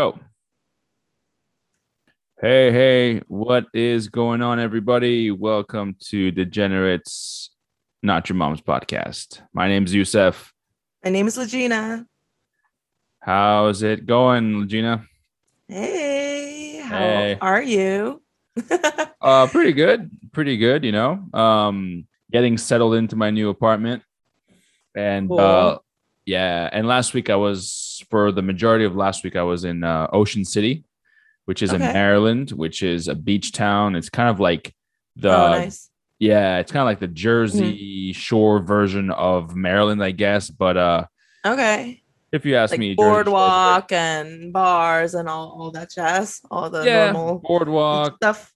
Go. Hey, hey, what is going on, everybody? Welcome to Degenerates, Not Your Mom's podcast. My name's Youssef. My name is Legina. How's it going, Legina? Hey, how Hey. are you? Uh, pretty good. Pretty good, you know. Um, getting settled into my new apartment. And Cool. uh yeah, and last week I was for the majority of last week I was in uh, Ocean City, which is in Maryland, which is a beach town. It's kind of like the oh, nice. Yeah, it's kind of like the Jersey Mm-hmm. Shore version of Maryland, I guess. But uh Okay. if you ask Like me, boardwalk and bars and all, all that jazz, all the yeah, normal boardwalk, stuff.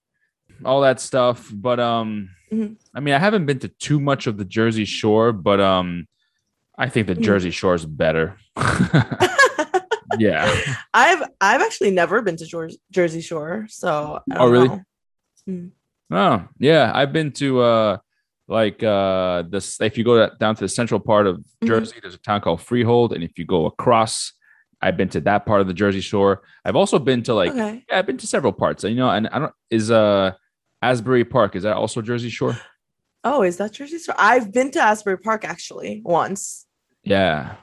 all that stuff. But um, Mhm. I mean, I haven't been to too much of the Jersey Shore, but um, I think the Mhm. Jersey Shore is better. yeah. I've I've actually never been to George, Jersey Shore, so Oh, really? know. Oh, yeah. I've been to uh like uh this if you go down to the central part of Mhm. Jersey, there's a town called Freehold, and if you go across, I've been to that part of the Jersey Shore. I've also been to like okay. yeah, I've been to several parts. You know, and I don't is uh Asbury Park is that also Jersey Shore? Oh, is that Jersey Shore? I've been to Asbury Park actually once. Yeah.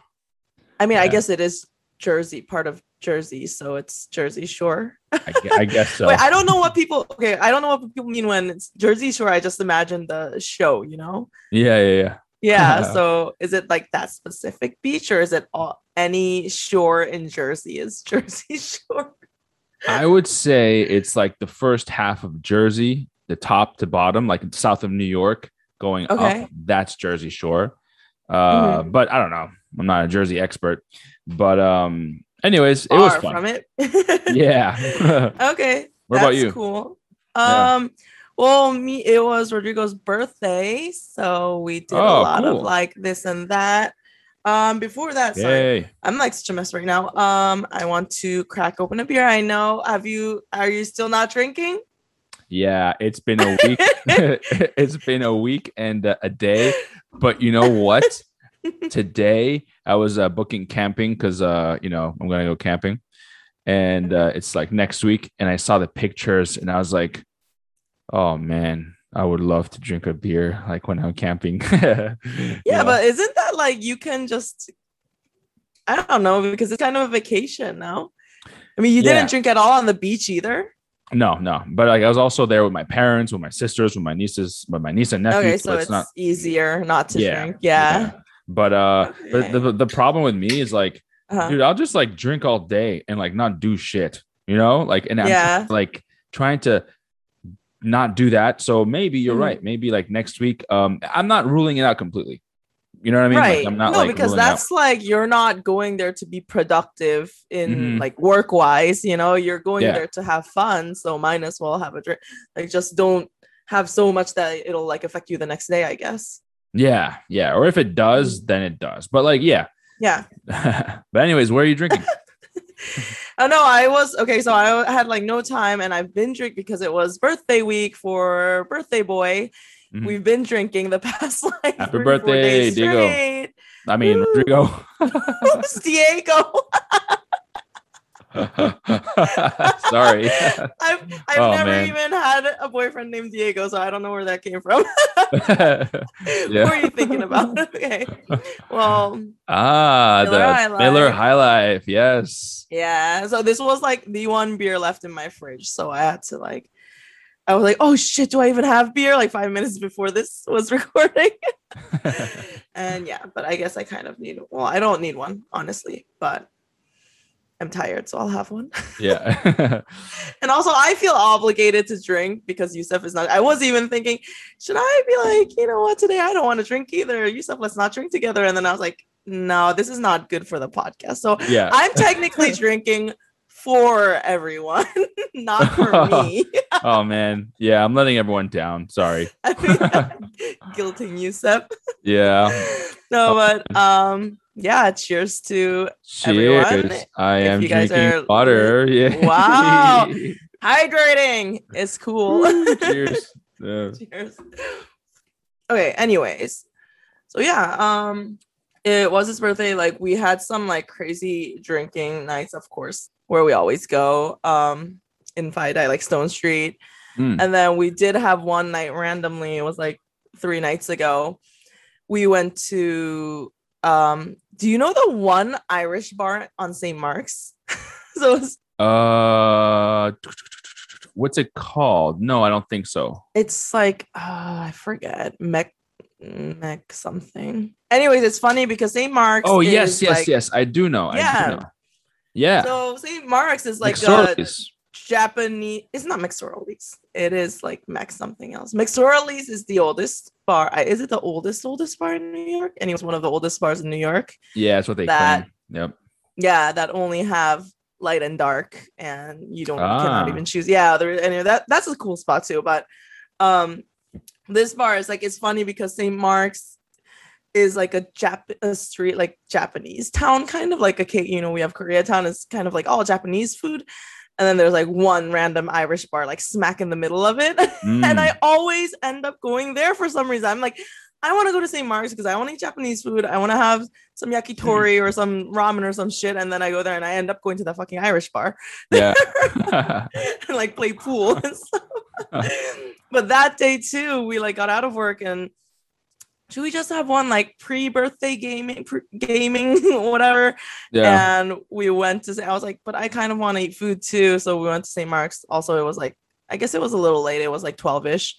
I mean, I guess it is Jersey, part of Jersey, so it's Jersey Shore. I, I guess so. Wait, I don't know what people. Okay, I don't know what people mean when it's Jersey Shore. I just imagine the show. You know? yeah, yeah, yeah. Yeah. so is it like that specific beach, or is it all any shore in Jersey is Jersey Shore? I would say it's like the first half of Jersey, the top to bottom, like south of New York, going Okay. up. That's Jersey Shore. Uh, Mhm. but I don't know. I'm not a Jersey expert. But um, anyways, it was Far fun. from it. Yeah. okay. What about you? Cool. Yeah. Um. Well, me, it was Rodrigo's birthday, so we did Oh, a lot cool. of like this and that. Um. Before that, sorry. Yay. I'm like such a mess right now. Um, I want to crack open a beer. I know. Have you? Are you still not drinking? Yeah, it's been a week. it's been a week and a, a day. But you know what? Today I was uh, booking camping because uh, you know I'm gonna go camping, and uh, it's like next week. And I saw the pictures, and I was like, "Oh man, I would love to drink a beer like when I'm camping." Yeah, yeah, but isn't that like you can just? I don't know because it's kind of a vacation now. I mean, you Yeah. didn't drink at all on the beach either. No, no. But like I was also there with my parents, with my sisters, with my nieces, with my niece and nephew. okay, so it's, not easier not to Yeah, drink. Yeah. yeah. But uh, but the the problem with me is like. Uh-huh. dude i'll just like drink all day and like not do shit you know like and i'm Yeah. like trying to not do that so maybe you're Mhm. right maybe like next week um i'm not ruling it out completely you know what i mean right. like i'm not no, like because ruling out- that's like you're not going there to be productive in Mhm. like work wise. You know, you're going Yeah. there to have fun. So might as well have a drink. Like, just don't have so much that it'll like affect you the next day. I guess. yeah yeah or if it Mm-hmm. does then it does but like yeah Yeah. but anyways where are you drinking Oh no, I was okay. So I had like no time, and I've been drinking because it was birthday week for birthday boy. Mhm. We've been drinking the past like Happy three, four birthday, days Diego. straight. i mean Woo. rodrigo Diego. sorry I've I've Oh, never man. even had a boyfriend named Diego, so I don't know where that came from. Yeah. What were you thinking about? okay. Well, ah Miller the High miller high life yes yeah. So this was like the one beer left in my fridge, so I had to like. I was like, "Oh shit! Do I even have beer?" Like five minutes before this was recording, and yeah. But I guess I kind of need. Well, I don't need one honestly, but I'm tired, so I'll have one. yeah And also, I feel obligated to drink because Youssef is not. I was even thinking, should I be like, you know what, today I don't want to drink either. Youssef, let's not drink together. And then I was like, no, this is not good for the podcast. So yeah I'm technically drinking for everyone, not for me. oh man yeah i'm letting everyone down sorry I mean, guilting you, Youssef. yeah No, but um, yeah, cheers to cheers Everyone, i if am you guys drinking are water yeah Wow. hydrating. It's cool. cheers Yeah. Cheers. Okay, anyways. So yeah, um It was his birthday. Like we had some like crazy drinking nights, of course, where we always go. Um in FiDi, like Stone Street. Mm. And then we did have one night randomly, it was like three nights ago. We went to um do you know the one Irish bar on St. Mark's? so it's, Uh, what's it called? No, I don't think so. it's like uh, I forget. Mech Mech something. Anyways, it's funny because St. Mark's Oh yes, yes, like- yes. I do know. I Yeah. do know. Yeah. So St. Mark's is like a Japanese. It's not McSorley's. It is like Mech something else. McSorley's is the oldest bar. Is it the oldest oldest bar in New York? And it was one of the oldest bars in New York. Yeah, that's what they that- claim. Yep. Yeah, that only have light and dark, and you don't you cannot Ah. even choose. Yeah, there and that that's a cool spot too. But um, this bar is like it's funny because St. Mark's is like a Jap a street like Japanese town, kind of like a. You know, we have Koreatown is kind of like all Japanese food. And then there's like one random Irish bar, like smack in the middle of it. and Mm. I always end up going there for some reason. I'm like, I want to go to St. Mark's because I want to eat Japanese food. I want to have some yakitori or some ramen or some shit. And then I go there and I end up going to that fucking Irish bar yeah. and like play pool but that day too, we like got out of work and should we just have one like pre-birthday gaming, pre- gaming, whatever? yeah. And we went to say, I was like, but I kind of want to eat food too. So we went to St. Mark's. Also, it was like, I guess it was a little late. It was like 12 ish,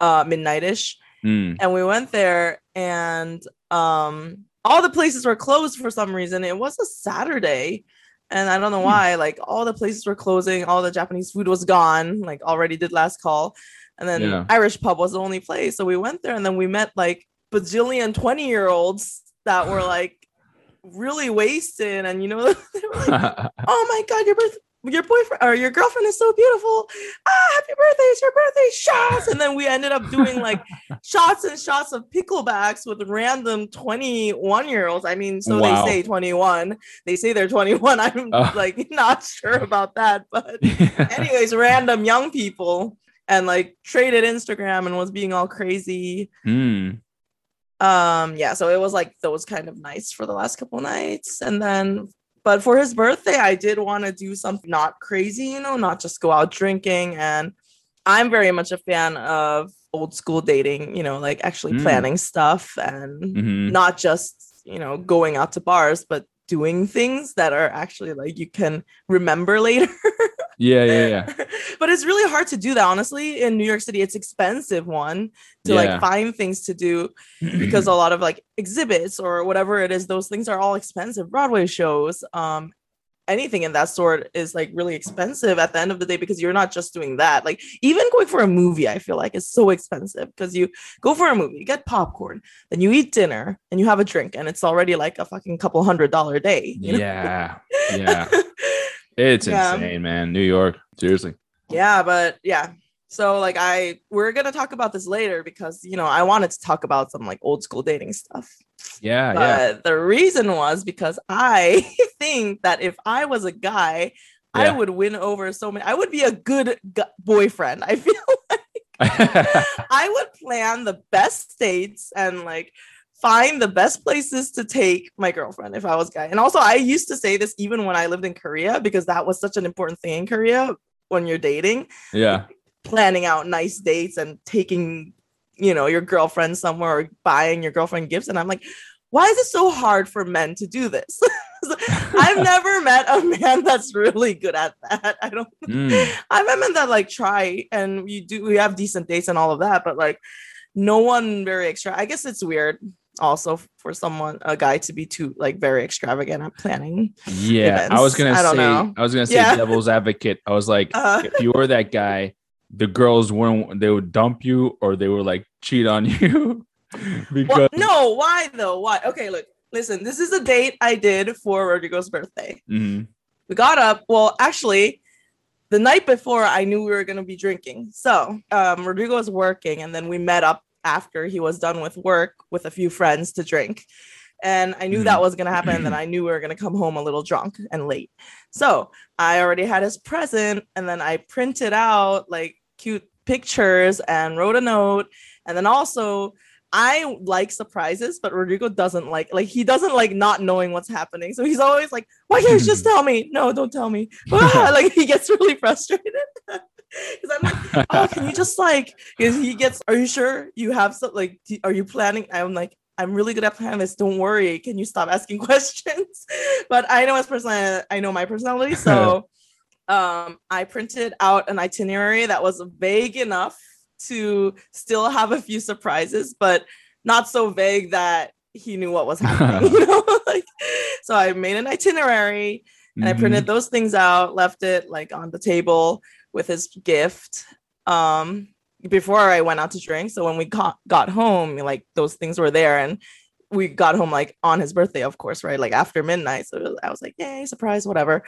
uh, midnight ish. Mm. And we went there and um, all the places were closed for some reason. It was a Saturday. And I don't know Hmm. why, like all the places were closing, all the Japanese food was gone, like already did last call. And then Yeah. Irish pub was the only place. So we went there and then we met like bajillion 20 year olds that were like really wasted. And you know, they were like, oh my god, your birth your boyfriend or your girlfriend is so beautiful. Ah, happy birthday, it's your birthday shots. And then we ended up doing like shots and shots of picklebacks with random 21 year olds. I mean, so Wow. they say 21. They say they're 21. I'm Oh. like not sure about that, but anyways, random young people and like traded Instagram and was being all crazy. Mm. Um, yeah, so it was like those kind of nights for the last couple nights. And then but for his birthday, I did want to do something not crazy, you know, not just go out drinking. And I'm very much a fan of old school dating, you know, like actually Mm. planning stuff and Mhm. not just, you know, going out to bars, but doing things that are actually like you can remember later. Yeah, yeah, yeah. but it's really hard to do that, honestly. In New York City, it's expensive one to Yeah. like find things to do because a lot of like exhibits or whatever it is those things are all expensive broadway shows um anything in that sort is like really expensive at the end of the day because you're not just doing that like even going for a movie i feel like is so expensive because you go for a movie you get popcorn then you eat dinner and you have a drink and it's already like a fucking couple hundred dollar day you know? yeah. Yeah. It's Yeah. insane, man. New York. Seriously. yeah but yeah so like i we're gonna talk about this later because you know i wanted to talk about some like old school dating stuff Yeah, but yeah. the reason was because i think that if i was a guy i would win over so many i would be a good gu- boyfriend i feel like i would plan the best dates and like find the best places to take my girlfriend if i was guy and also i used to say this even when i lived in korea because that was such an important thing in korea when you're dating. Yeah. planning out nice dates and taking you know your girlfriend somewhere or buying your girlfriend gifts. And i'm like why is it so hard for men to do this? I've never met a man that's really good at that. I don't Mm. i've met men that like try and you do we have decent dates and all of that but like no one very extra i guess it's weird also for someone a guy to be too like very extravagant at planning Yeah. I was gonna I don't say know. I was gonna say Yeah. devil's advocate. I was like, uh, if you were that guy, the girls weren't they would dump you or they would like cheat on you. because well, no why though why okay look listen this is a date i did for rodrigo's birthday Mhm. we got up well actually the night before i knew we were going to be drinking so um, rodrigo was working and then we met up after he was done with work with a few friends to drink and i knew that mm. was going to happen and then i knew we were going to come home a little drunk and late so i already had his present and then i printed out like cute pictures and wrote a note and then also I like surprises, but Rodrigo doesn't like like he doesn't like not knowing what's happening. So he's always like, "Why can't you just mm. tell me?" No, don't tell me. like he gets really frustrated. Because I'm like, oh, can you just like? Because he gets, are you sure you have some like? Are you planning? I'm like, I'm really good at planning this. Don't worry. Can you stop asking questions? but I know his personality. I know my personality, so um, I printed out an itinerary that was vague enough to still have a few surprises, but not so vague that he knew what was happening. you know, like so I made an itinerary and mm-hmm. I printed those things out, left it like on the table with his gift. Um before I went out to drink. So when we got got home, like those things were there and we got home like on his birthday, of course, right? Like after midnight. So I was like, yay, surprise, whatever.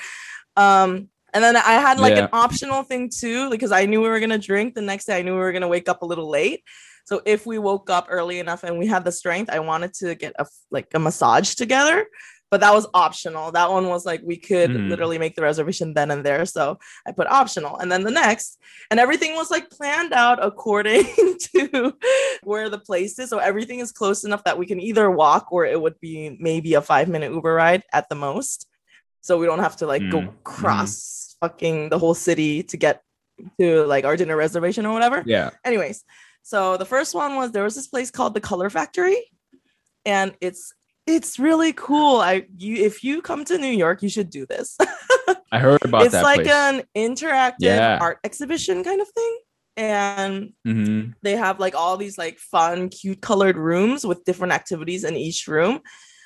Um, and then I had like yeah. an optional thing too, because I knew we were gonna drink the next day. I knew we were gonna wake up a little late. So if we woke up early enough and we had the strength, I wanted to get a like a massage together. But that was optional. That one was like we could mm. literally make the reservation then and there. So I put optional. And then the next, and everything was like planned out according to where the place is. So everything is close enough that we can either walk or it would be maybe a five minute Uber ride at the most so we don't have to like mm. go cross mm. fucking the whole city to get to like our dinner reservation or whatever. Yeah. Anyways, so the first one was there was this place called the Color Factory, and it's it's really cool. I you if you come to New York, you should do this. I heard about it's that. It's like place. an interactive yeah. art exhibition kind of thing. And mm-hmm. they have like all these like fun, cute colored rooms with different activities in each room.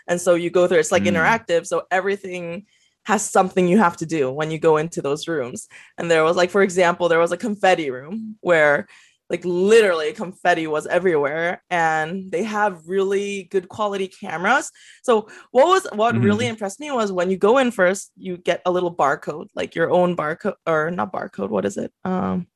And so you go through, it's like mm. interactive. So everything has something you have to do when you go into those rooms. And there was like, for example, there was a confetti room where like literally confetti was everywhere and they have really good quality cameras. So what was what mm-hmm. really impressed me was when you go in first you get a little barcode like your own barcode or not barcode what is it? Um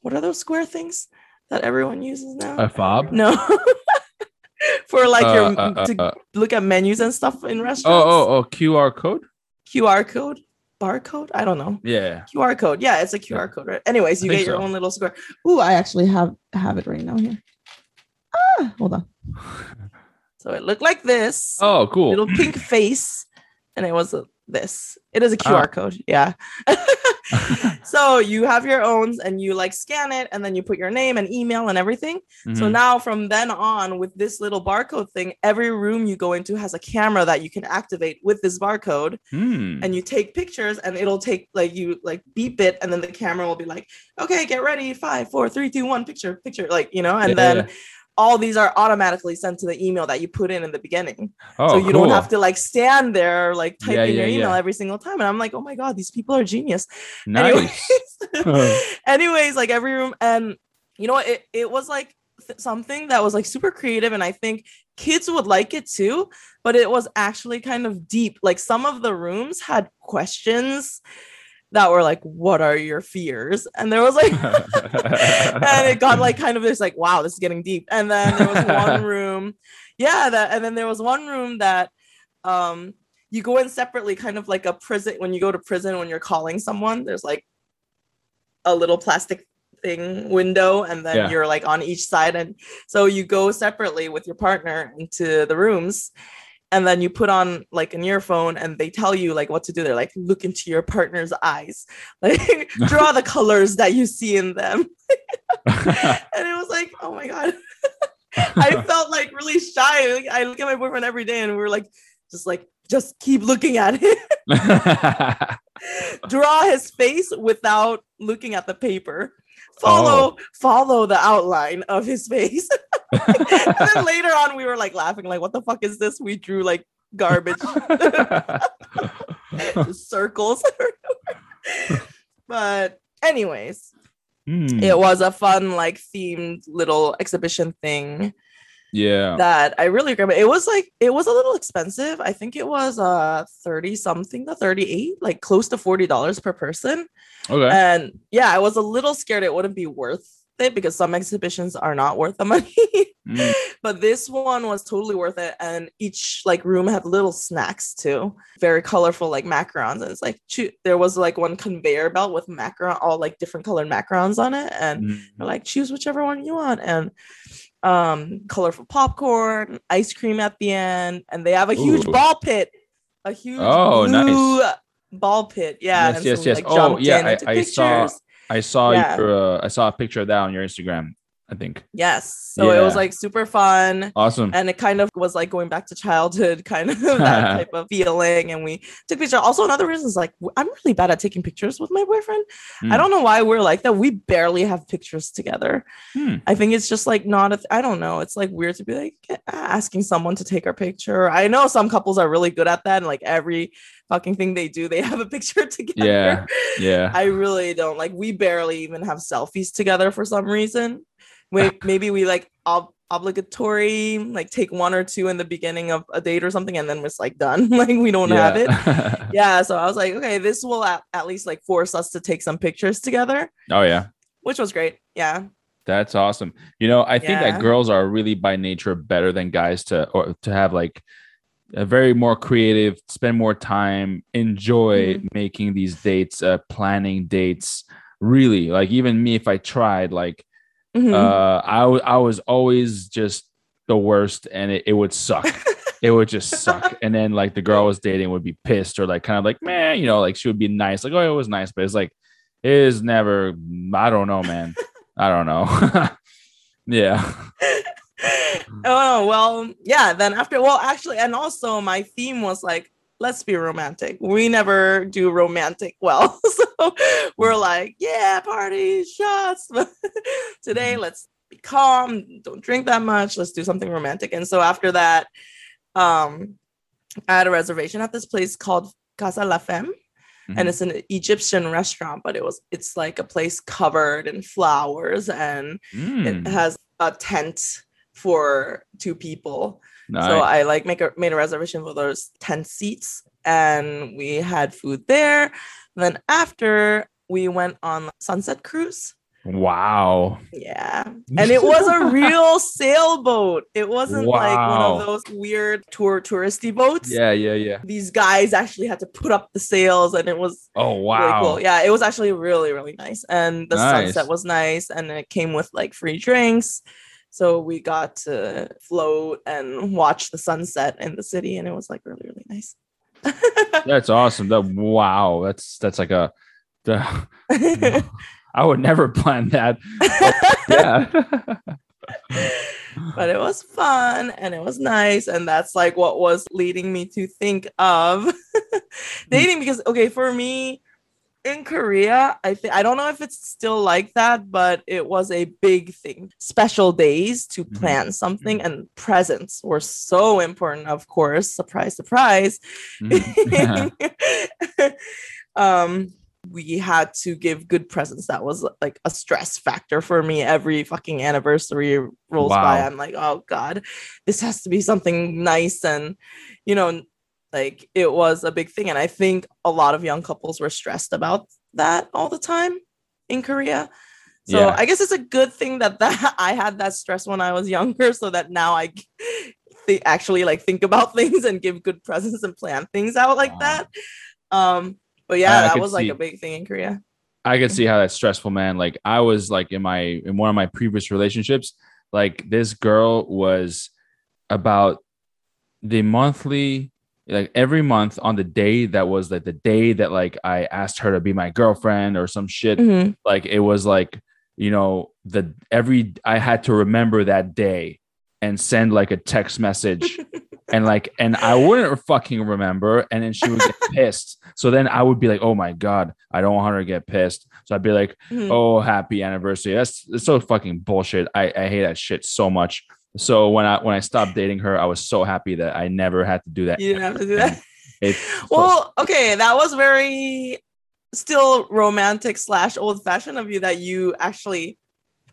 what are those square things that everyone uses now? A fob? No. For like uh, your uh, to uh, look at menus and stuff in restaurants oh oh oh qr code? QR code, barcode. I don't know. Yeah. QR code. Yeah, it's a QR code, right? Anyways, you get your so. own little square. Ooh, I actually have have it right now here. Ah, hold on. so it looked like this. Oh, cool. Little pink face, and it was a, this. It is a QR ah. code. Yeah. so you have your own and you like scan it and then you put your name and email and everything. Mm-hmm. So now from then on with this little barcode thing, every room you go into has a camera that you can activate with this barcode mm. and you take pictures and it'll take like you like beep it and then the camera will be like, okay, get ready. Five, four, three, two, one, picture, picture, like, you know, and yeah, then yeah all these are automatically sent to the email that you put in in the beginning. Oh, so you cool. don't have to like stand there like typing yeah, yeah, your email yeah. every single time. And I'm like, oh my god, these people are genius. Nice. Anyways, anyways like every room, and you know what? It it was like th- something that was like super creative, and I think kids would like it too. But it was actually kind of deep. Like some of the rooms had questions that were like, what are your fears? And there was like, and it got like kind of this like, wow, this is getting deep. And then there was one room, yeah, that, and then there was one room that, um, you go in separately, kind of like a prison. When you go to prison, when you're calling someone, there's like a little plastic thing window, and then yeah. you're like on each side, and so you go separately with your partner into the rooms and then you put on like an earphone and they tell you like what to do. They're like look into your partner's eyes. Like draw the colors that you see in them. And it was like oh my god. I felt like really shy. I look at my boyfriend every day and we are like just like just keep looking at it draw his face without looking at the paper follow oh. follow the outline of his face. and then later on, we were like laughing, like, "What the fuck is this?" We drew like garbage circles. but anyways, mm. it was a fun, like themed little exhibition thing. Yeah. That I really remember. It was like it was a little expensive. I think it was uh 30 something to 38, like close to $40 per person. Okay. And yeah, I was a little scared it wouldn't be worth it because some exhibitions are not worth the money. Mm. but this one was totally worth it and each like room had little snacks too very colorful like macarons and it's like choo- there was like one conveyor belt with macaron all like different colored macarons on it and Mm. you're like choose whichever one you want and um colorful popcorn ice cream at the end and they have a huge ball pit a huge Oh, nice. ball pit yeah Yes, and yes, so we, yes. like, Oh, yeah, I- I saw-. I saw Yeah. your uh, I saw a picture of that on your Instagram. I think. Yes. So it was like super fun. Awesome. and it kind of was like going back to childhood kind of that type of feeling. And we took pictures. Also another reason is like I'm really bad at taking pictures with my boyfriend. I Mm. don't know why we're like that. We barely have pictures together. Hmm. i think it's just like not a th- i don't know. It's like weird to be like asking someone to take our picture. I know some couples are really good at that and like every fucking thing they do they have a picture together. Yeah, yeah. I really don't. Like. We barely even have selfies together for some reason. We maybe we like ob- obligatory like take one or two in the beginning of a date or something, and then it's like done. like we don't have it. Yeah. So I was like, okay, this will at, at least like force us to take some pictures together, oh yeah. which was great. Yeah. That's awesome. You know, I think Yeah. that girls are really by nature better than guys to or to have like a very more creative, spend more time, enjoy Mhm. making these dates, uh, planning dates. Really, like even me, if I tried, like Mhm. uh, I I was always just the worst, and it, it would suck. it would just suck. And then like the girl I was dating would be pissed or like kind of like man, you know, like she would be nice, like oh it was nice, but it's like it is never. I don't know, man. I don't know. yeah. oh well, yeah. Then after, well, actually, and also my theme was like, let's be romantic. We never do romantic well, so we're like, yeah, party, shots. But today, let's be calm. Don't drink that much. Let's do something romantic. And so after that, um, I had a reservation at this place called Casa La Femme Mhm. and it's an Egyptian restaurant, but it was it's like a place covered in flowers and Mm, it has a tent for two people. Nice. So I like make a made a reservation for those tent seats and we had food there. Then after we went on sunset cruise. wow. Yeah. And it was a real sailboat. It wasn't like one of those weird tour touristy boats. Yeah, yeah, yeah. These guys actually had to put up the sails and it was Oh wow. really wow. cool. Yeah, it was actually really, really nice. And the Nice. sunset was nice. And it came with like free drinks. So we got to float and watch the sunset in the city. And it was like really, really nice. That's awesome. That wow. That's that's like a. The, I would never plan that. yeah. but it was fun and it was nice. And that's like what was leading me to think of hmm. dating because, okay, for me, in Korea, I think I don't know if it's still like that, but it was a big thing. Special days to Mhm. plan something and presents were so important, of course. Surprise, surprise. Mhm. um we had to give good presents that was like a stress factor for me every fucking anniversary rolls by i'm like oh god this has to be something nice and you know like it was a big thing and i think a lot of young couples were stressed about that all the time in korea so Yeah. i guess it's a good thing that that i had that stress when i was younger so that now i th- actually like think about things and give good presents and plan things out like Wow. that um but yeah I that was like a big thing in korea I could see how that's stressful, man. Like I was like in my in one of my previous relationships, like this girl was about the monthly like every month on the day that was like the day that like I asked her to be my girlfriend or some shit. Mhm. Like it was like, you know, the every I had to remember that day and send like a text message and like and I wouldn't fucking remember and then she would get pissed. So then I would be like, "Oh my god, I don't want her to get pissed." So I'd be like, Mhm. "Oh, happy anniversary." That's, that's so fucking bullshit. I, I hate that shit so much. So when I when I stopped dating her, I was so happy that I never had to do that. you didn't have to do that well okay that was very still romantic slash old fashioned of you that you actually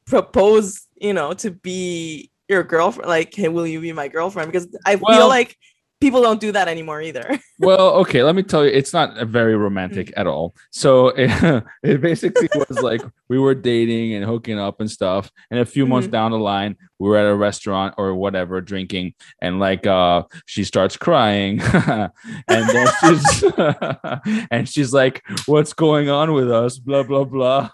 propose you know to be your girlfriend like hey will you be my girlfriend because i Well- feel like people don't do that anymore either. well, okay, let me tell you, it's not very romantic at all. So it, it basically was like we were dating and hooking up and stuff. And a few months Mhm. down the line, we were at a restaurant or whatever drinking, and like uh she starts crying, and then she's and she's like, "What's going on with us?" Blah blah blah.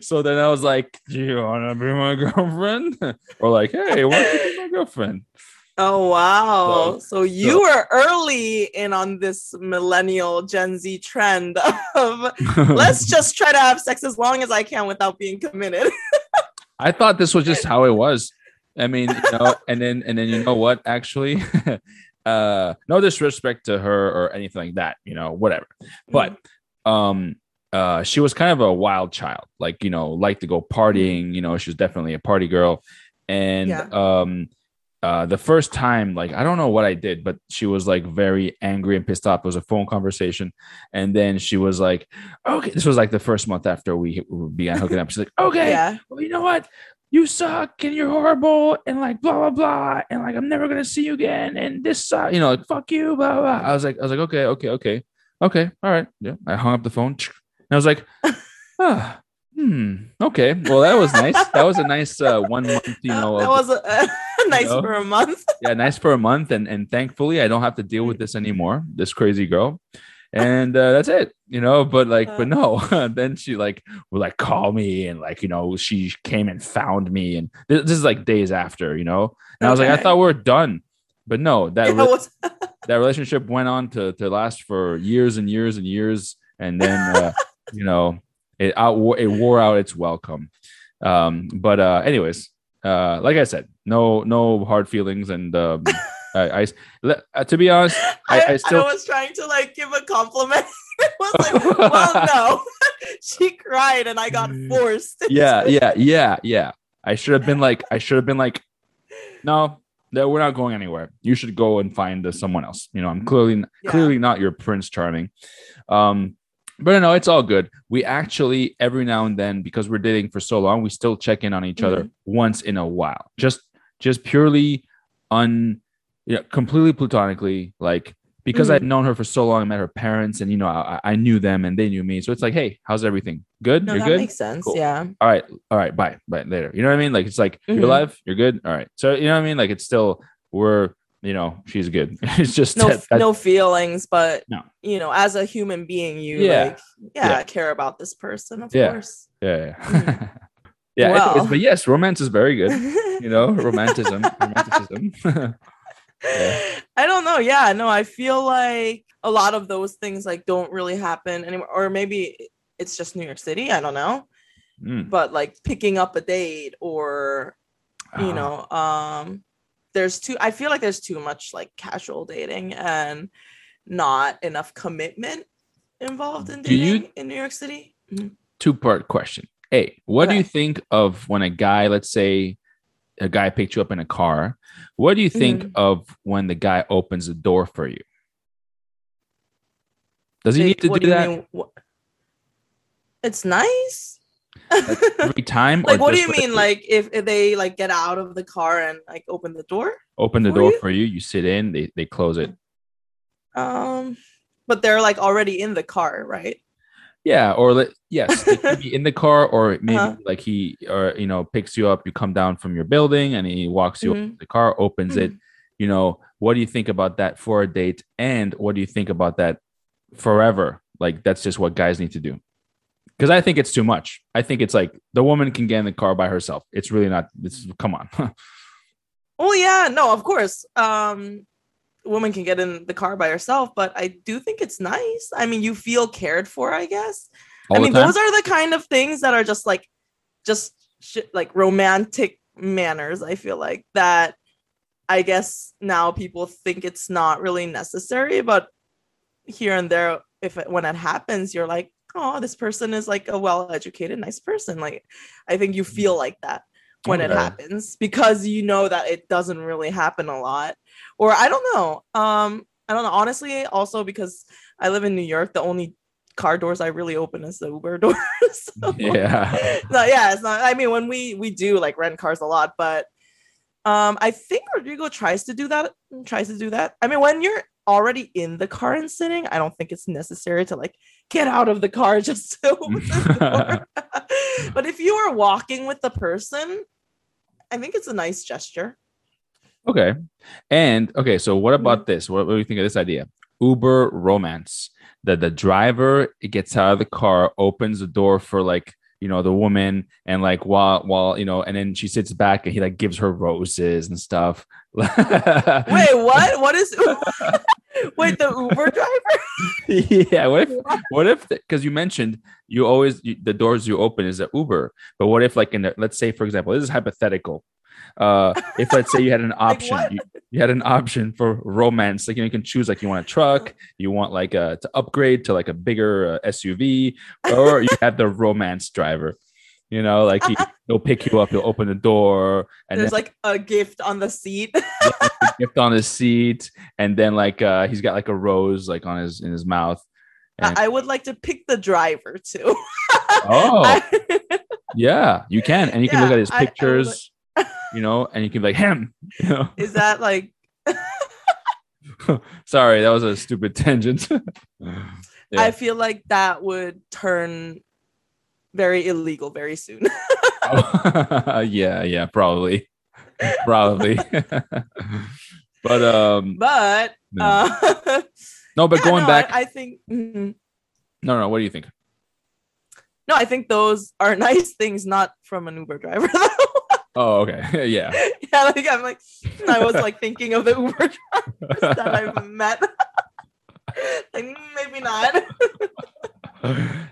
so then I was like, "Do you want to be my girlfriend?" or like, "Hey, why don't you be my girlfriend?" Oh wow! So- So, you so- were early in on this millennial Gen Z trend of let's just try to have sex as long as I can without being committed. I thought this was just how it was. I mean, you know, and then and then you know what? Actually, uh, no disrespect to her or anything like that. You know, whatever. But um, uh, she was kind of a wild child. Like you know, liked to go partying. You know, she was definitely a party girl. And Yeah. um, uh, the first time, like I don't know what I did, but she was like very angry and pissed off. It was a phone conversation, and then she was like, "Okay." This was like the first month after we began hooking up. She's like, "Okay." yeah, well, you know what? You suck and you're horrible and like blah blah blah and like I'm never gonna see you again and this suck, you know, like fuck you, blah blah. I was like, I was like, okay, okay, okay, okay, all right, yeah. I hung up the phone and I was like, ah, hmm, okay. Well, that was nice. That was a nice uh, one month, you know, that was a, nice know? for a month. yeah, nice for a month, and and thankfully I don't have to deal with this anymore. This crazy girl, and uh, that's it, you know. But like, but no, then she like would like call me, and like you know she came and found me, and this, this is like days after, you know. And I was like, I thought we are done, but no, that re- that relationship went on to to last for years and years and years, and then uh, you know it out it wore out its welcome. Um, but uh, anyways, uh, like I said, no no hard feelings, and um, I, I uh, to be honest, I, I, I I still was trying to like give a compliment. it was like, well, no. she cried and I got forced. yeah yeah yeah yeah. I should have been like I should have been like, no. No, we're not going anywhere. You should go and find uh, someone else. You know, I'm clearly Yeah. clearly not your Prince Charming. Um, but no, it's all good. We actually every now and then, because we're dating for so long, we still check in on each other once in a while. Just just purely un yeah, completely platonically, like because I'd known her for so long, I met her parents, and you know, I, I knew them and they knew me. So it's like, hey, how's everything? Good? No, You're that good? makes sense. Cool. Yeah. all right, all right, bye, bye later. You know what I mean? Like it's like Mhm. you're alive, you're good, all right. So you know what I mean? Like it's still we're you know she's good. it's just No, that- that- no feelings, but No. you know, as a human being, you Yeah. like, yeah, Yeah. care about this person, of Yeah. course. yeah, yeah. Mm. yeah. anyways, but yes, romance is very good. You know, romanticism, romanticism. Yeah. I don't know. Yeah, no, I feel like a lot of those things like don't really happen anymore, or maybe it's just New York City. I don't know, Mm. but like picking up a date or you Ah, know um there's too i feel like there's too much like casual dating and not enough commitment involved in Do you- dating in new york city Mhm. two part question. Hey, what do you think of when a guy, let's say a guy picked you up in a car? What do you think Mhm. of when the guy opens the door for you? Does he need to do you that mean? It's nice every time? like what do you mean like if, if they like get out of the car and like open the door open the for door you? for you? You sit in, they they close it. um but they're like already in the car right Yeah, or let, yes, be in the car, or maybe Uh-huh. like he or you know picks you up. You come down from your building, and he walks you up Mhm. to the car, opens it. Mhm. You know, what do you think about that for a date? And what do you think about that forever? Like that's just what guys need to do. Because I think it's too much. I think it's like the woman can get in the car by herself. It's really not. It's come on. Well, yeah, no, of course. Um, woman can get in the car by herself, but I do think it's nice. I mean, you feel cared for, I guess. All I mean, those are the kind of things that are just like, just like romantic manners. I feel like that. I guess now people think it's not really necessary, but here and there, if it, when it happens, you're like, oh, this person is like a well-educated, nice person. Like, I think you feel like that when it happens because you know that it doesn't really happen a lot or i don't know um i don't know honestly also because i live in new york the only car doors i really open is the uber doors so, yeah. no, yeah it's not i mean when we we do like rent cars a lot but Um, I think Rodrigo tries to do that. Tries to do that. I mean, when you're already in the car and sitting, I don't think it's necessary to like get out of the car just to open the door. but if you are walking with the person, I think it's a nice gesture. Okay. And okay, so what about mm-hmm. this? What, what do you think of this idea? Uber romance. That the driver gets out of the car, opens the door for like you know the woman, and like while while you know, and then she sits back and he like gives her roses and stuff. Wait, what? What is? Wait, the Uber driver? yeah. What if? What if? Because you mentioned you always you, the doors you open is an Uber, but what if like in the, let's say for example, this is hypothetical uh if let's say you had an option what? you, you had an option for romance like you, know, you can choose like you want a truck you want like uh to upgrade to like a bigger uh, suv or you have the romance driver you know like he, he'll pick you up he'll open the door and There's then like a gift on the seat. gift on his seat and then like uh he's got like a rose like on his in his mouth And- I would like to pick the driver too. oh I- yeah you can and you can look at his pictures you know and you can be like him you know is that like Sorry, that was a stupid tangent. Yeah. I feel like that would turn very illegal very soon. yeah, yeah, probably, probably. but um, but no, uh, no but yeah, going no, back, I, I think mhm. no, no. What do you think? no, I think those are nice things, not from an Uber driver. Oh, okay, yeah, yeah, like I'm like I was like thinking of the Uber drivers that I've met. like mm, maybe not,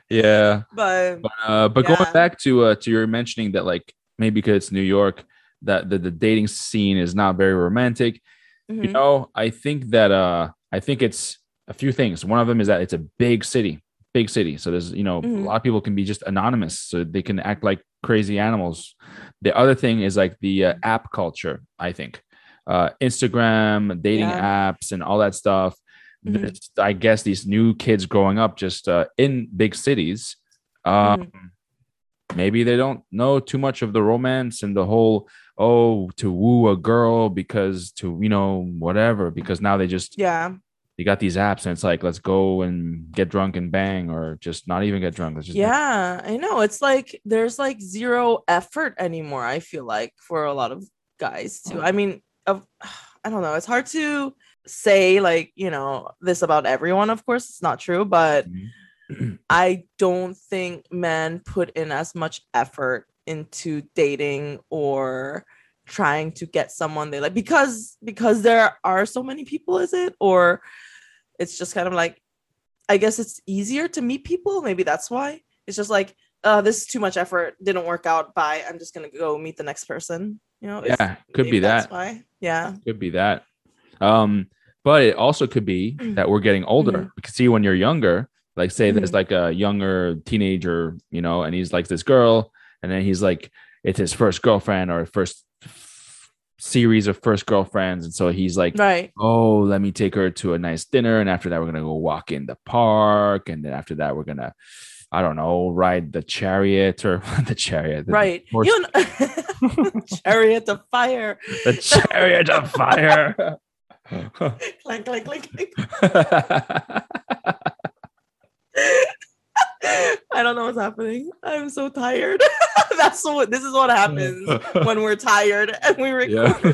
yeah. but But uh, but Yeah. going back to uh to your mentioning that like maybe because it's New York that the, the dating scene is not very romantic. You mhm. know, I think that uh I think it's a few things. One of them is that it's a big city, big city. So there's, you know, Mhm. a lot of people can be just anonymous, so they can act like crazy animals. The other thing is like the uh, app culture, I think. Uh Instagram, dating Yeah. apps and all that stuff. Mhm. This- I guess these new kids growing up just uh, in big cities um maybe they don't know too much of the romance and the whole oh to woo a girl because to you know whatever because now they just yeah, you got these apps and it's like let's go and get drunk and bang or just not even get drunk let's just yeah, I know. It's like there's like zero effort anymore. I feel like for a lot of guys too. I mean, of I don't know. It's hard to say like you know this about everyone. Of course, it's not true, but Mhm. I don't think men put in as much effort into dating or trying to get someone they like because because there are so many people is it? Or it's just kind of like I guess it's easier to meet people maybe that's why. It's just like uh this is too much effort didn't work out bye I'm just to go meet the next person you know? Yeah could be that's that. why. Yeah. Could be that. Um but it also could be that we're getting older. Mhm. we can see when you're younger like say there's Mhm. like a younger teenager you know and he's like this girl and then he's like it's his first girlfriend or first series of first girlfriends. And so he's like right. Oh let me take her to a nice dinner. And after that we're gonna go walk in the park. And then after that we're gonna i don't know ride the chariot or the chariot the right. horse- you know chariot of fire. The chariot of fire. Clank clank clank clank I don't know what's happening. I'm so tired. That's what this is what happens when we're tired and we record.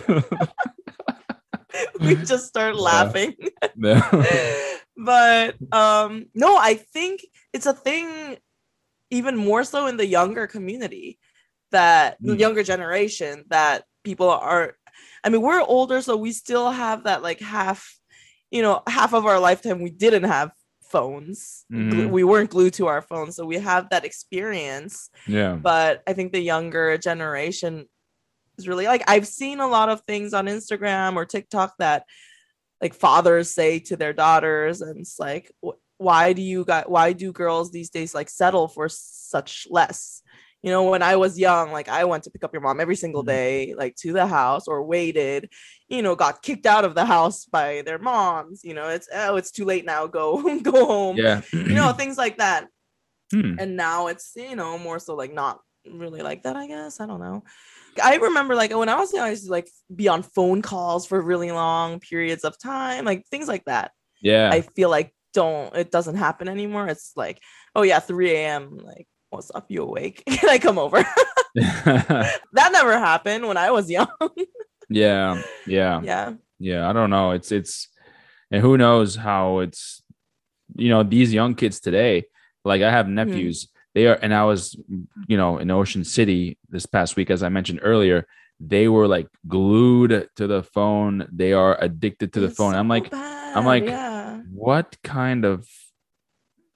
yeah We just start laughing. Yeah. but um no, I think it's a thing even more so in the younger community that the Mm. younger generation that people are I mean, we're older so we still have that like half you know, half of our lifetime we didn't have phones. Mhm. We weren't glued to our phones, so we have that experience. yeah But I think the younger generation is really like I've seen a lot of things on Instagram or TikTok that like fathers say to their daughters, and it's like, why do you got why do girls these days like settle for such less? You know, when I was young, like I went to pick up your mom every single Mhm. day, like to the house or waited, you know, got kicked out of the house by their moms. You know, it's oh, it's too late now, go go home. yeah You know, things like that Hmm. and now it's you know more so like not really like that i guess i don't know I remember like when I was young, I used to like be on phone calls for really long periods of time, like things like that. Yeah. I feel like don't it doesn't happen anymore. It's like, oh yeah, 3 a.m. Like, what's up? You awake? Can I come over? that never happened when I was young. yeah. Yeah. yeah. Yeah. I don't know. It's it's and who knows how it's you know, these young kids today, like I have Mm-hmm. nephews, they are and I was, you know, in Ocean City this past week, as I mentioned earlier, they were like glued to the phone. They are addicted to the It's phone. I'm like, bad, like, yeah. what kind of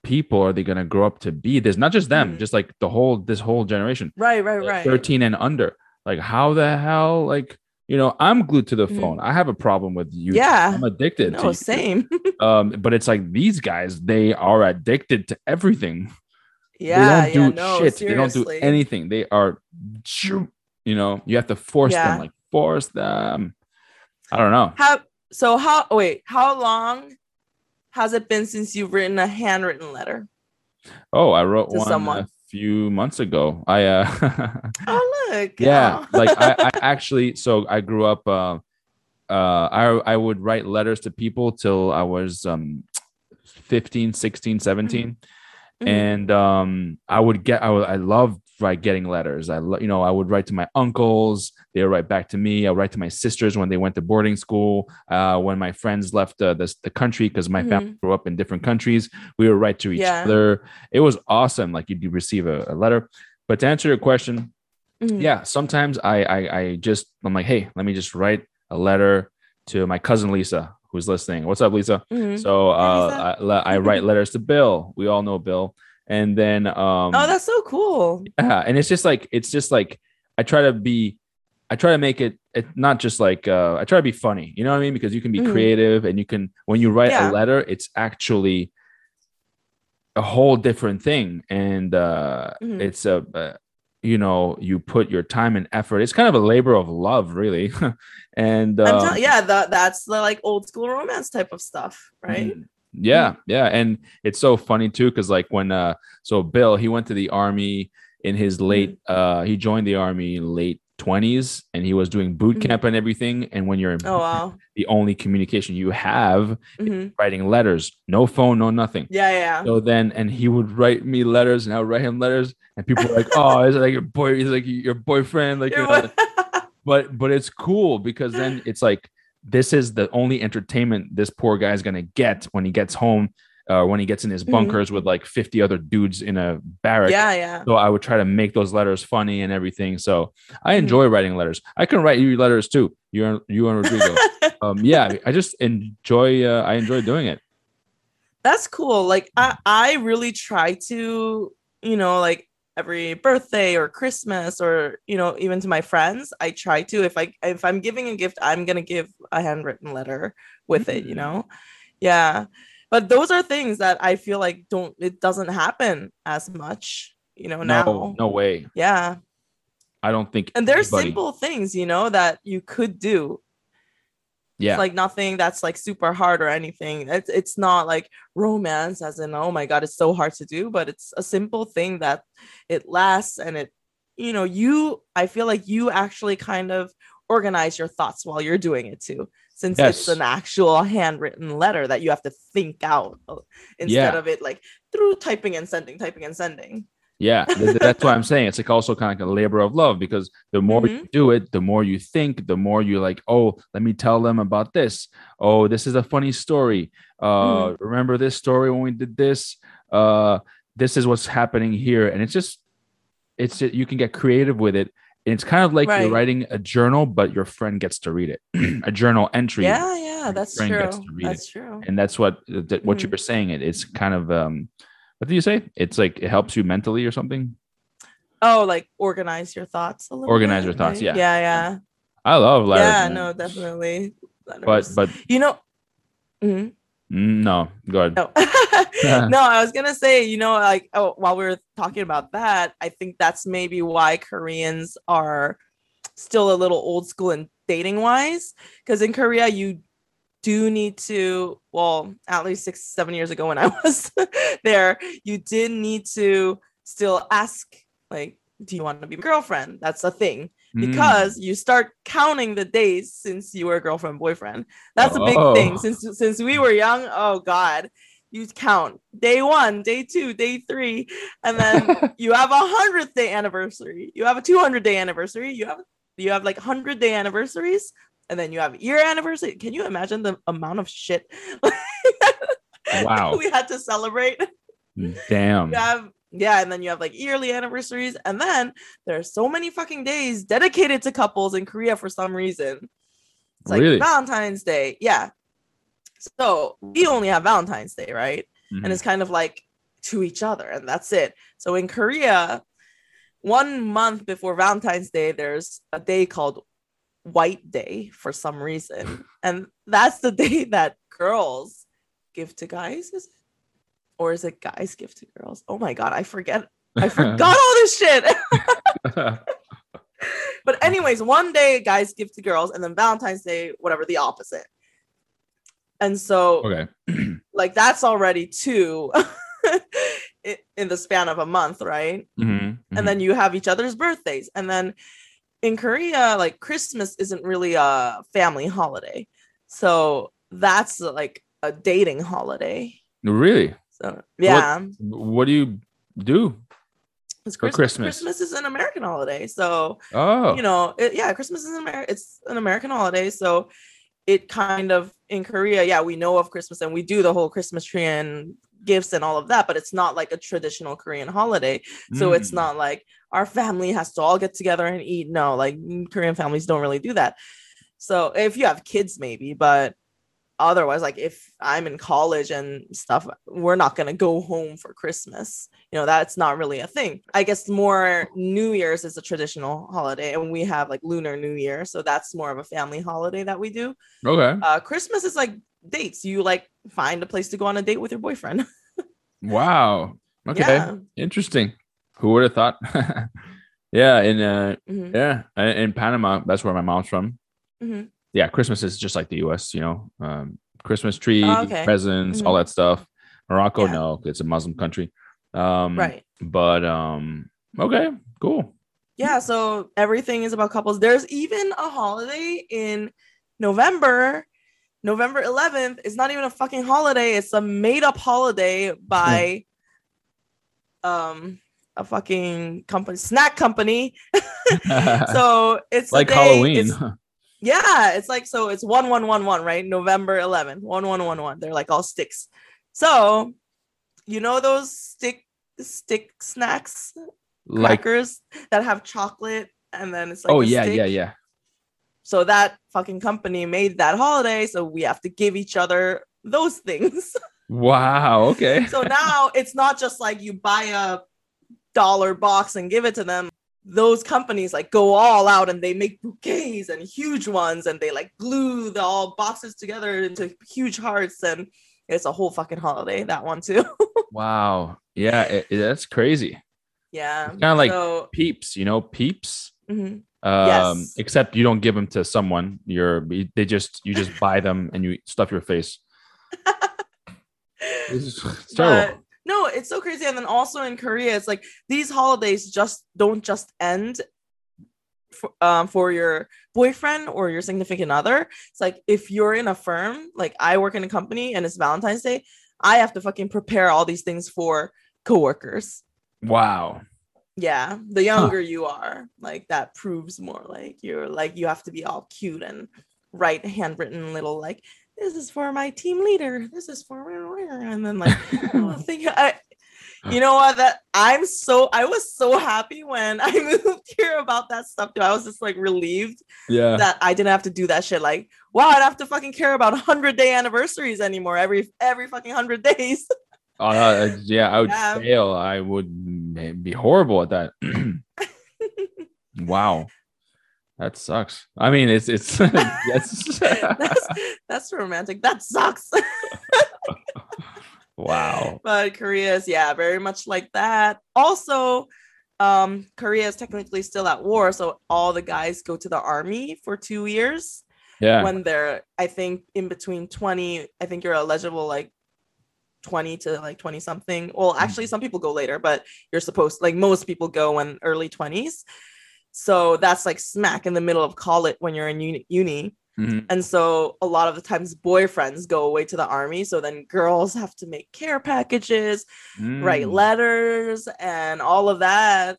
people are they gonna grow up to be? There's not just them, Mhm. just like the whole this whole generation. Right, right, like, right. 13 and under. Like, how the hell? Like, you know, I'm glued to the Mhm. phone. I have a problem with you. Yeah. I'm addicted to No, same. Um, but it's like these guys, they are addicted to everything. yeah, they don't yeah, do no, shit. They don't do anything. They are, you know, you have to force Yeah. them, like force them. I don't know. How so how wait, how long has it been since you've written a handwritten letter? Oh, I wrote To one someone. a few months ago. I uh Oh look. yeah, oh. like I, I actually so I grew up uh uh I I would write letters to people till I was um 15, 16, 17 Mhm. and um I would get I would, I loved write getting letters. I you know I would write to my uncles, they would write back to me. I would write to my sisters when they went to boarding school. Uh, when my friends left uh, the the country because my family grew up in different countries, we would write to each Yeah. other. It was awesome. Like you'd receive a, a letter. But to answer your question, Mhm. yeah sometimes I, I i just i'm like hey let me just write a letter to my cousin lisa who's listening what's up lisa Mhm. so uh Lisa. I, I write letters to bill we all know bill and then um oh, that's so cool. yeah and it's just like it's just like i try to be i try to make it it not just like uh i try to be funny you know what i mean because you can be Mhm. creative and you can when you write Yeah. a letter it's actually a whole different thing and uh Mhm. it's a uh, you know you put your time and effort it's kind of a labor of love really and um, tell- yeah, that that's the like old school romance type of stuff, right? Yeah, yeah, and it's so funny too because like when uh, so Bill he went to the army in his late uh, he joined the army in late twenties and he was doing boot Mhm. camp and everything. And when you're in Oh wow. the only communication you have hmm writing letters, no phone, no nothing. Yeah, yeah. So then, and he would write me letters, and I would write him letters, and people were like, "Oh, is it like your boy? He's like your boyfriend, like you You're know." what- but but it's cool because then it's like this is the only entertainment this poor guy's gonna get when he gets home uh, when he gets in his Mhm. bunkers with like 50 other dudes in a barrack yeah, yeah. so i would try to make those letters funny and everything so i Mhm. enjoy writing letters i can write you letters too you and you and rodrigo um yeah i just enjoy uh, i enjoy doing it That's cool. Like I, I really try to, you know, like every birthday or Christmas or you know even to my friends, I try to if I if I'm giving a gift, I'm gonna give a handwritten letter with it. You Mm. know, yeah. But those are things that I feel like don't it doesn't happen as much. You know now. no no way Yeah, i don't think and there's anybody- simple things you know that you could do yeah it's like nothing that's like super hard or anything. It's it's not like romance as in oh my god, it's so hard to do, but it's a simple thing that it lasts and it you know, you I feel like you actually kind of organize your thoughts while you're doing it too. Since it's an actual handwritten letter that you have to think out uh, instead Yeah. of it like through typing and sending, typing and sending. Yeah, th- th- that's what I'm saying. It's like also kind of like a labor of love because the more you do it, the more you think, the more you like, oh, let me tell them about this. Oh, this is a funny story. Uh, remember this story when we did this? Uh, this is what's happening here, and it's just, it's you can get creative with it. And it's kind of like Right. you're writing a journal, but your friend gets to read it, a journal entry. Yeah, yeah, that's true. gets to read That's true. and that's what that, what you Mhm. were saying. It it's kind of um, what did you say? It's like it helps you mentally or something. Oh, like organize your thoughts a little. Organize bit, your thoughts, right? yeah. Yeah, yeah. I love letters. yeah, man. no, definitely. but Letters. but you know, Mhm. mm, no, go ahead. no, no, I was gonna say, you know, like oh, while we were talking about that, I think that's maybe why Koreans are still a little old school in dating wise, because in Korea you do you need to, well, at least six, seven years ago when I was there, you did need to still ask, like, do you want to be my girlfriend? That's a thing. Mm. because you start counting the days since you were girlfriend boyfriend. That's a big Oh. thing. Since since we were young, oh god, you count day one, day two, day three, and then you have a hundredth day anniversary. You have a two hundred day anniversary. You have you have like hundred day anniversaries, and then you have year anniversary. Can you imagine the amount of shit? Wow. we had to celebrate. Damn. Have yeah, and then you have like yearly anniversaries, and then there are so many fucking days dedicated to couples in Korea for some reason. It's like Really? Valentine's Day, yeah. So we only have Valentine's Day, right? Mhm. And it's kind of like to each other, and that's it. So in Korea, one month before Valentine's Day, there's a day called White Day for some reason, and that's the day that girls give to guys. Is it? Or is it guys give to girls? Oh my god, I forget. I forgot all this shit. but anyways, one day guys give to girls, and then Valentine's Day, whatever, the opposite. And so, okay. like, that's already two in the span of a month, right? Mhm, mhm. And then you have each other's birthdays, and then in Korea, like Christmas isn't really a family holiday, so that's like a dating holiday. really, So yeah, what do you do? It's Christmas. Christmas? Christmas is an American holiday, so Oh, you know, it, yeah, Christmas is an Amer- it's an American holiday, so it kind of in Korea, yeah, we know of Christmas and we do the whole Christmas tree and gifts and all of that, but it's not like a traditional Korean holiday. So it's Mm. not like our family has to all get together and eat. No, like mm, Korean families don't really do that. So if you have kids, maybe, but otherwise, like if I'm in college and stuff, we're not gonna go home for Christmas. You know, that's not really a thing. I guess more New Year's is a traditional holiday, and we have like Lunar New Year, so that's more of a family holiday that we do. okay. Uh, Christmas is like dates. You like find a place to go on a date with your boyfriend. Wow. Okay. Yeah. Interesting. Who would have thought? yeah, in uh, Mhm, yeah, in Panama, that's where my mom's from. mhm. Yeah, Christmas is just like the U.S. You know, um, Christmas tree, Oh, okay. presents, all that stuff. Morocco, Yeah. no, it's a Muslim country. Um, Right. But um, okay, cool. Yeah, so everything is about couples. There's even a holiday in November. November 11th is not even a fucking holiday. It's a made up holiday by um a fucking company, snack company. so it's like day- Halloween. it's- yeah, it's like so it's 1111, right? November 11th, 1111. They're like all sticks. So, you know those stick stick snacks like crackers that have chocolate and then it's like oh yeah, stick. yeah, yeah. So that fucking company made that holiday, so we have to give each other those things. Wow. Okay. so now it's not just like you buy a dollar box and give it to them. Those companies like go all out and they make bouquets and huge ones and they like glue the all boxes together into huge hearts and it's a whole fucking holiday that one too. wow. Yeah, it- it- that's crazy. yeah. Kind of like so, peeps, you know, peeps. mhm. Um, Yes. except you don't give them to someone. You're they just you just buy them and you stuff your face. It's But no, it's so crazy. And then also in Korea, it's like these holidays just don't just end for, um, for your boyfriend or your significant other. It's like if you're in a firm, like I work in a company and it's Valentine's Day, I have to fucking prepare all these things for coworkers. Wow. Yeah, the younger you are, like that proves more like you're like you have to be all cute and write handwritten little like this is for my team leader. This is for and then like oh, think I, you know what that I'm so I was so happy when I moved here about that stuff too. I was just like relieved Yeah. that I didn't have to do that shit. Like, wow, I don't have to fucking care about hundred day anniversaries anymore every every fucking hundred days. Uh, yeah, I would Yeah. fail. I would be horrible at that. wow. That sucks. I mean, it's it's that's that's that's romantic. That sucks. wow. but Korea is yeah, very much like that. Also, um, Korea is technically still at war, so all the guys go to the army for two years. Yeah. when they're i think in between 20 i think you're eligible like 20 to like 20 something well actually some people go later but you're supposed like most people go in early 20s So that's like smack in the middle of college when you're in uni. uni. Mhm. And so a lot of the times boyfriends go away to the army. So then girls have to make care packages, write Mm. letters, and all of that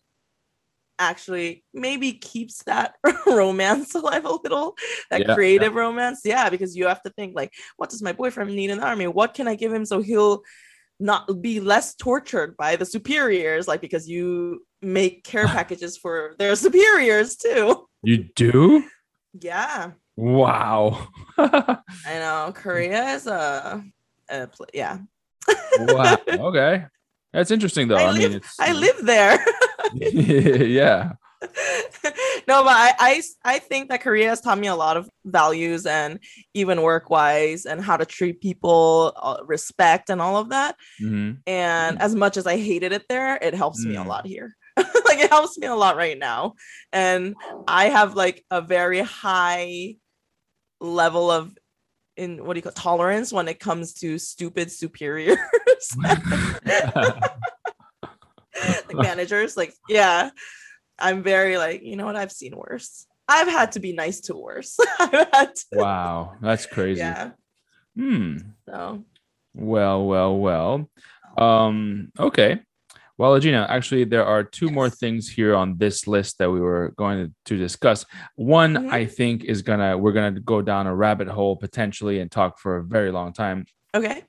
actually maybe keeps that romance alive a little, that Yeah, yeah. creative romance. Yeah, because you have to think like, what does my boyfriend need in the army? What can I give him so he'll not be less tortured by the superiors? Like because you make care packages for their superiors too. You do? Yeah. Wow. I know Korea is a, a yeah. wow. Okay. That's interesting though. I, I, mean, live, it's I live there. yeah. no, but I, I I think that Korea has taught me a lot of values and even work wise and how to treat people, uh, respect and all of that. Mhm. And as much as I hated it there, it helps me a Mm. lot here. like it helps me a lot right now. And I have like a very high level of in what do you call tolerance when it comes to stupid superiors like managers like yeah i'm very like you know what i've seen worse i've had to be nice to worse I've had to- wow. That's crazy. yeah Hmm. so Well, well, well. Um, okay. Well, Gina, actually, there are two more things here on this list that we were going to, to discuss. One, Mhm. I think, is gonna we're gonna go down a rabbit hole potentially and talk for a very long time. okay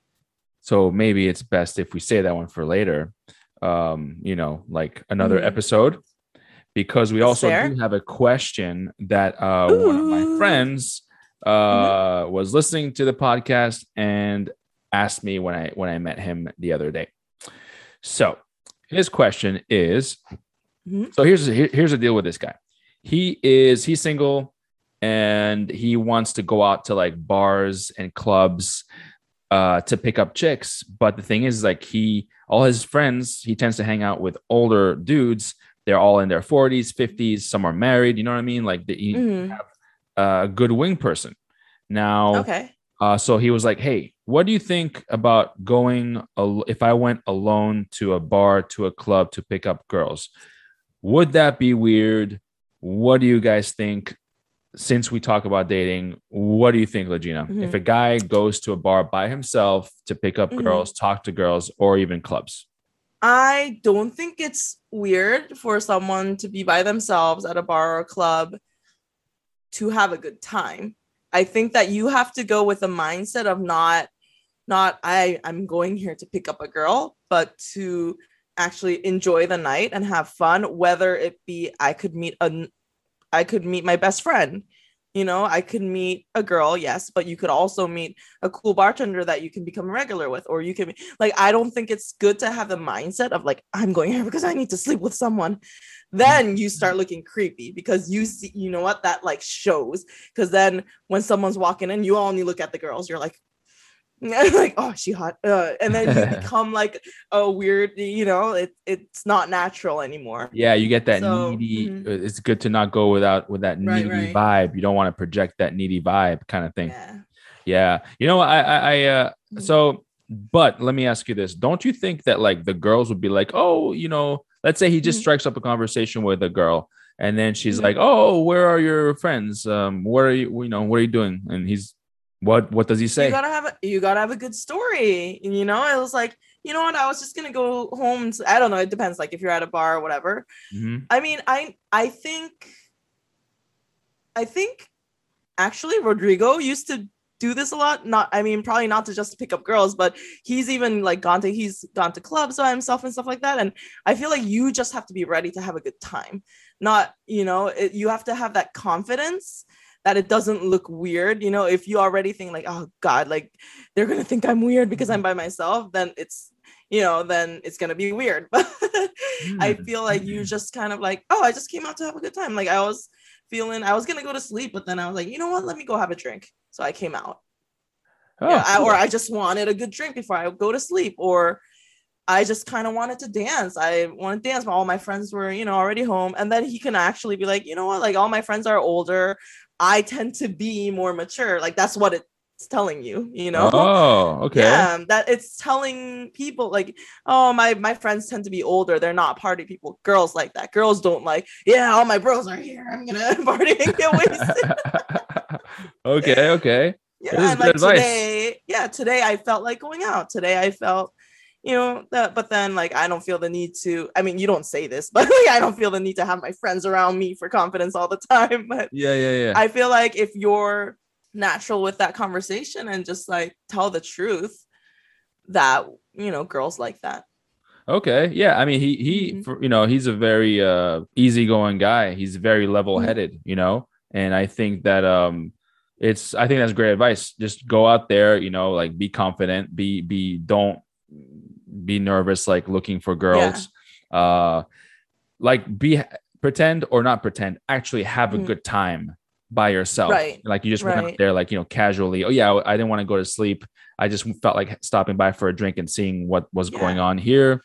So maybe it's best if we say that one for later. Um, you know, like another Mhm. episode, because we That's also fair. do have a question that uh, one of my friends uh, was listening to the podcast and asked me when I when I met him the other day. So his question is: Mhm. So here's here- here's the deal with this guy. He is he's single and he wants to go out to like bars and clubs uh to pick up chicks but the thing is like he all his friends he tends to hang out with older dudes they're all in their 40s 50s some are married you know what i mean like the, he, Mhm. a good wing person now okay uh, so he was like, "Hey, what do you think about going? Al- if I went alone to a bar, to a club to pick up girls, would that be weird? What do you guys think? Since we talk about dating, what do you think, Legina? Mhm. If a guy goes to a bar by himself to pick up Mhm. girls, talk to girls, or even clubs, i don't think it's weird for someone to be by themselves at a bar or a club to have a good time i think that you have to go with a mindset of not not i i'm going here to pick up a girl but to actually enjoy the night and have fun whether it be i could meet a i could meet my best friend. You know i could meet a girl yes but you could also meet a cool bartender that you can become regular with or you can be like i don't think it's good to have the mindset of like i'm going here because i need to sleep with someone. Then you start looking creepy because you see you know what? That like shows. Because then when someone's walking in you only look at the girls. You're like like oh she hot uh, and then you become like a weird you know it, it's not natural anymore yeah, you get that So, needy. mhm. uh, It's good to not go without with that needy right. vibe. You don't want to project that needy vibe kind of thing. yeah Yeah. You know, I, I, I uh, Mhm. so, but let me ask you this. Don't you think that like the girls would be like, oh, you know, let's say he just Mhm. strikes up a conversation with a girl and then she's Mhm. like, oh, where are your friends? Um, what are you, you know, what are you doing? And he's, what, what does he say? you gotta have a you gotta have a good story you know it was like you know what i was just gonna go home to, i don't know it depends like if you're at a bar or whatever Mhm. I mean, I I think I think actually Rodrigo used to do this a lot. Not I mean, probably not to just pick up girls, but he's even like gone to he's gone to clubs by himself and stuff like that. And I feel like you just have to be ready to have a good time. Not, you know, it, you have to have that confidence that it doesn't look weird. You know, if you already think like, oh God, like they're gonna think I'm weird because I'm by myself, then it's you know, then it's gonna be weird. But I Mm. feel like you just kind of like, oh, I just came out to have a good time. Like I was feeling, I was gonna go to sleep, but then I was like, you know what? Let me go have a drink. So I came out. Oh, Yeah, I, or I just wanted a good drink before I go to sleep, or I just kind of wanted to dance. I wanted to dance, but all my friends were, you know, already home. And then he can actually be like, you know what? Like all my friends are older. I tend to be more mature. Like that's what it's telling you, you know. Oh, okay. Yeah, that it's telling people like, oh, my my friends tend to be older. They're not party people. Girls like that. Girls don't like, yeah, all my bros are here. I'm gonna party and get wasted. okay, okay. yeah, and good like advice. today, yeah, today I felt like going out. Today I felt, you know, that. But then like I don't feel the need to. I mean, you don't say this, but like I don't feel the need to have my friends around me for confidence all the time. But Yeah, yeah, yeah. I feel like if you're natural with that conversation and just like tell the truth, that you know, girls like that. Okay. Yeah. I mean, he he Mhm. for, you know, he's a very uh easygoing guy. He's very level-headed, you know. And I think that um it's I think that's great advice. Just go out there, you know, like be confident, be be don't be nervous like looking for girls. Uh like be pretend or not pretend, actually have a Mhm. good time by yourself. Right. Like you just went out there like, you know, casually. Oh yeah, I didn't want to go to sleep. I just felt like stopping by for a drink and seeing what was going on here.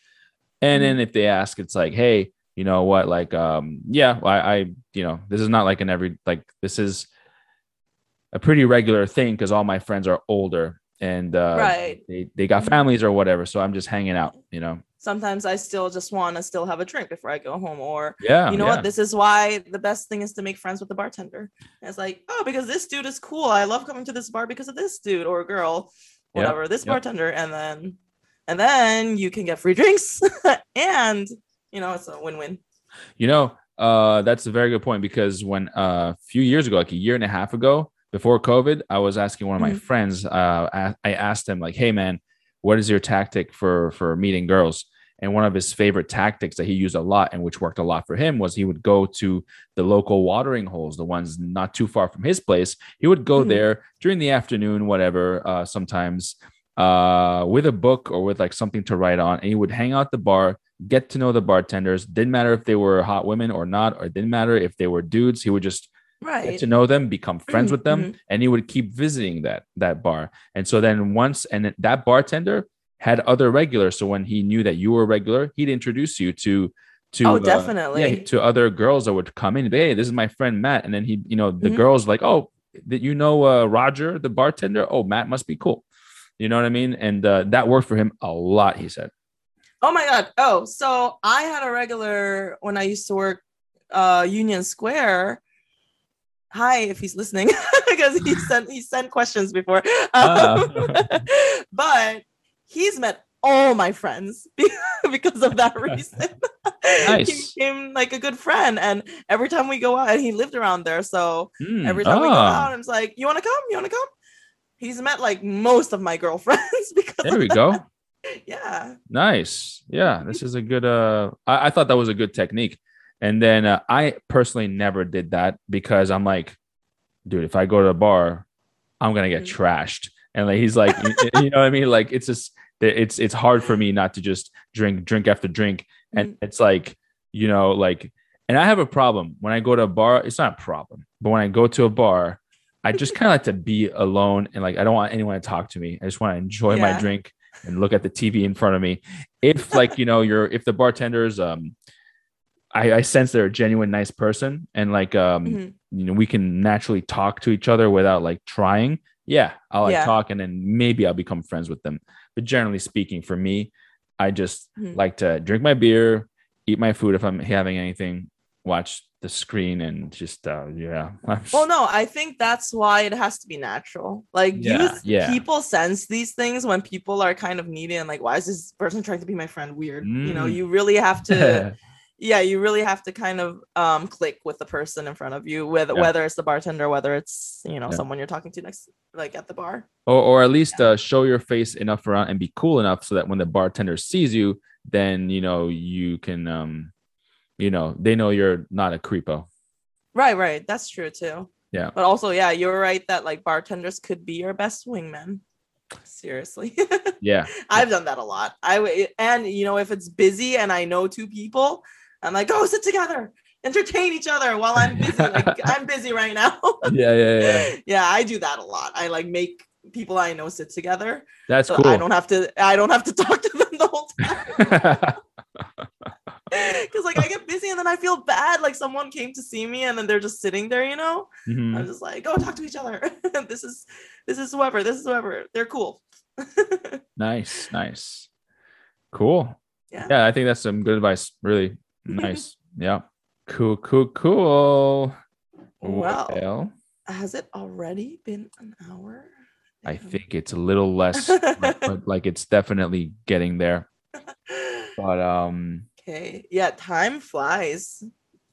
And Mhm. then if they ask, it's like, hey, you know what? Like, um, yeah, I, I, you know, this is not like an every like this is a pretty regular thing because all my friends are older and uh, Right. they they got families or whatever. So I'm just hanging out, you know. Sometimes I still just want to still have a drink before I go home, or Yeah, you know yeah. what? This is why the best thing is to make friends with the bartender. And it's like, oh, because this dude is cool. I love coming to this bar because of this dude or girl, Yep, whatever, this yep. bartender, and then and then you can get free drinks, and you know it's a win-win. You know, uh, that's a very good point because when uh, a few years ago, like a year and a half ago, before COVID, I was asking one of my Mhm. friends. Uh, I, asked him like, "Hey, man, what is your tactic for for meeting girls?" And one of his favorite tactics that he used a lot and which worked a lot for him was he would go to the local watering holes, the ones not too far from his place. He would go Mhm. there during the afternoon, whatever, uh, sometimes uh, with a book or with like something to write on, and he would hang out the bar, get to know the bartenders. Didn't matter if they were hot women or not, or it didn't matter if they were dudes. He would just Right. get to know them, become friends with them, Mhm. and he would keep visiting that that bar. And so then once, and that bartender had other regulars. So when he knew that you were regular, he'd introduce you to to Oh, uh, definitely. yeah, to other girls that would come in. Hey, this is my friend Matt, and then he, you know, the Mhm. girls like, oh, that you know uh, Roger, the bartender. Oh, Matt must be cool. You know what I mean? And uh, that worked for him a lot. He said. Oh my god. Oh, so I had a regular when I used to work uh Union Square. Hi, if he's listening, because he sent he sent questions before. Ah. Um, but he's met all my friends because of that reason. Nice. he became like a good friend, and every time we go out, and he lived around there, so Hmm, every time we go out, out, it's like, "You want to come? You want to come?" He's met like most of my girlfriends because There we go. Yeah. Nice. Yeah, this is a good. Uh, I, I thought that was a good technique, and then uh, I personally never did that because I'm like, dude, if I go to a bar, I'm gonna get Mhm. trashed, and like he's like, you, you know what I mean? Like it's just it's it's hard for me not to just drink drink after drink, and it's like you know like, and I have a problem when I go to a bar. It's not a problem, but when I go to a bar. I just kind of like to be alone and like I don't want anyone to talk to me. I just want to enjoy my drink and look at the TV in front of me. If like you know, you're if the bartenders, um, I, I sense they're a genuine nice person and like um, Mhm. you know, we can naturally talk to each other without like trying. Yeah, I'll like Yeah. talk and then maybe I'll become friends with them. But generally speaking, for me, I just Mhm. like to drink my beer, eat my food if I'm having anything, watch the screen, and just uh, yeah. Well, no, I think that's why it has to be natural. Like, Yeah, youth, yeah. people sense these things when people are kind of needy and like, why is this person trying to be my friend? Weird. You know, Mm. you really have to, yeah, you really have to kind of um click with the person in front of you, whether Yeah. whether it's the bartender, whether it's you know Yeah. someone you're talking to next, like at the bar. or, or at least uh, show your face enough around and be cool enough so that when the bartender sees you, then you know you can, um, you know, they know you're not a creepo. Right, right. That's true too. Yeah. But also, yeah, you're right that like bartenders could be your best wingmen. Seriously. Yeah, I've done that a lot. I w- and you know if it's busy and I know two people, I'm like, go sit together, entertain each other while I'm busy. like I'm busy right now. yeah, yeah, yeah. yeah, I do that a lot. I like make people I know sit together, That's so cool. I don't have to. I don't have to talk to them the whole time because like I get busy and then I feel bad. Like someone came to see me and then they're just sitting there, you know. Mhm. I'm just like, go talk to each other. this is this is whoever. This is whoever. They're cool. Nice, nice, cool. Yeah. yeah. I think that's some good advice. Really nice. yeah, cool, cool, cool. Well, well has it already been an hour? I think it's a little less, but, like it's definitely getting there. But um, okay. Yeah, time flies.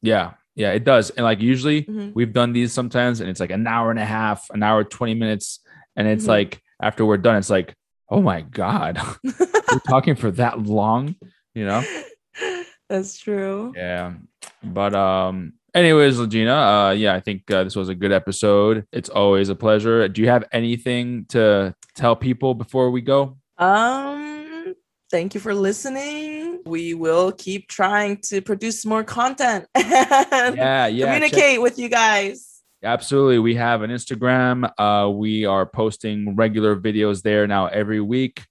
yeah, yeah, it does. And like usually Mhm. we've done these sometimes, and it's like an hour and a half, an hour twenty minutes, and it's Mhm. like after we're done, it's like, oh my god, we're talking for that long, you know? That's true. Yeah. But um anyways, Legina, uh yeah, I think uh, this was a good episode. It's always a pleasure. Do you have anything to tell people before we go? Um, thank you for listening. We will keep trying to produce more content and Yeah, yeah. check- communicate with you guys. Absolutely. We have an Instagram. Uh we are posting regular videos there now every week.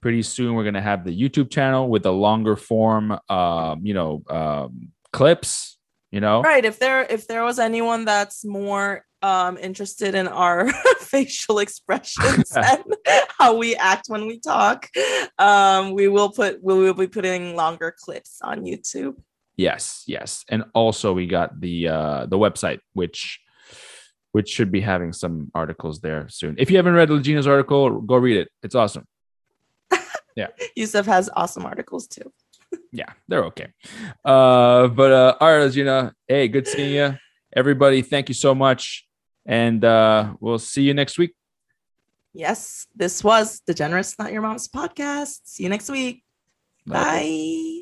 Pretty soon we're going to have the YouTube channel with the longer form um, you know, um clips, you know. Right. If there if there was anyone that's more um interested in our facial expressions and how we act when we talk, um, we will put we will be putting longer clips on YouTube. Yes, yes. And also we got the uh the website which which should be having some articles there soon. If you haven't read Legina's article, go read it. It's awesome. Youssef has awesome articles too. Yeah, they're okay. Uh but uh all right, Legina. Hey, good seeing you. Everybody, thank you so much. And uh we'll see you next week. Yes, this was Degenerates Not Your Mom's podcast. See you next week. Bye.